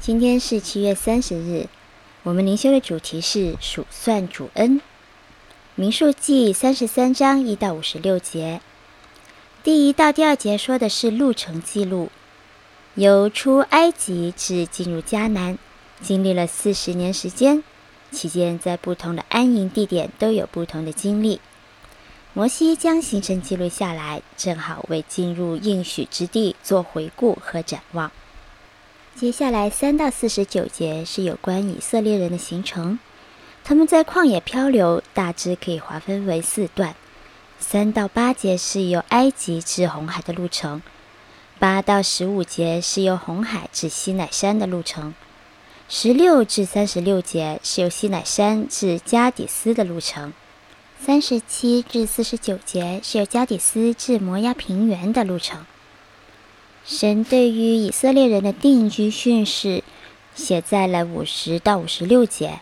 今天是七月三十日，我们灵修的主题是数算主恩。民数记三十三章一到五十六节，第一到第二节说的是路程记录，由出埃及至进入迦南，经历了四十年时间，期间在不同的安营地点都有不同的经历。摩西将行程记录下来，正好为进入应许之地做回顾和展望。接下来三到四十九节是有关以色列人的行程，他们在旷野漂流，大致可以划分为四段。三到八节是由埃及至红海的路程，八到十五节是由红海至西乃山的路程，十六至三十六节是由西乃山至加底斯的路程，三十七至四十九节是由加底斯至摩押平原的路程。神对于以色列人的定居训示，写在了五十到五十六节。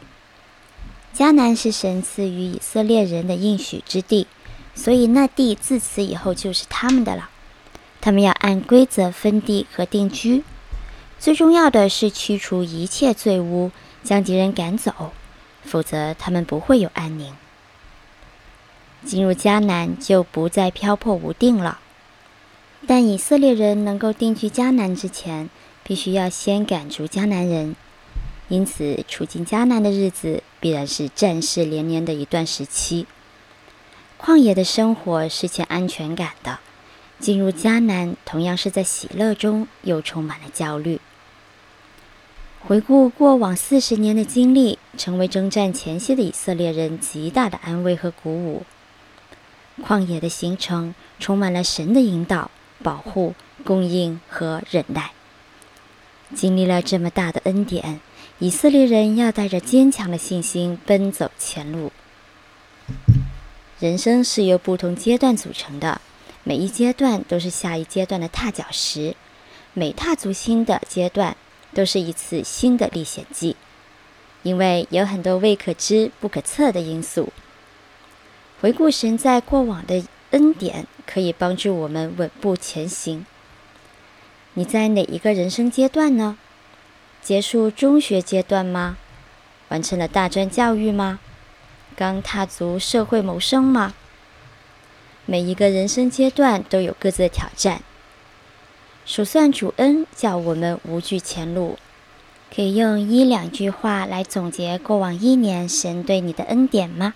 迦南是神赐予以色列人的应许之地，所以那地自此以后就是他们的了。他们要按规则分地和定居。最重要的是驱除一切罪污，将敌人赶走，否则他们不会有安宁。进入迦南就不再漂泊无定了。但以色列人能够定居迦南之前，必须要先赶逐迦南人，因此处境迦南的日子必然是战事连连的一段时期。旷野的生活是欠安全感的，进入迦南同样是在喜乐中，又充满了焦虑。回顾过往四十年的经历，成为征战前夕的以色列人极大的安慰和鼓舞。旷野的行程充满了神的引导。保护、供应和忍耐，经历了这么大的恩典，以色列人要带着坚强的信心奔走前路。人生是由不同阶段组成的，每一阶段都是下一阶段的踏脚石，每踏足新的阶段，都是一次新的历险记，因为有很多未可知、不可测的因素。回顾神在过往的恩典。可以帮助我们稳步前行。你在哪一个人生阶段呢？结束中学阶段吗？完成了大专教育吗？刚踏足社会谋生吗？每一个人生阶段都有各自的挑战。数算主恩，叫我们无惧前路。可以用一两句话来总结过往一年神对你的恩典吗？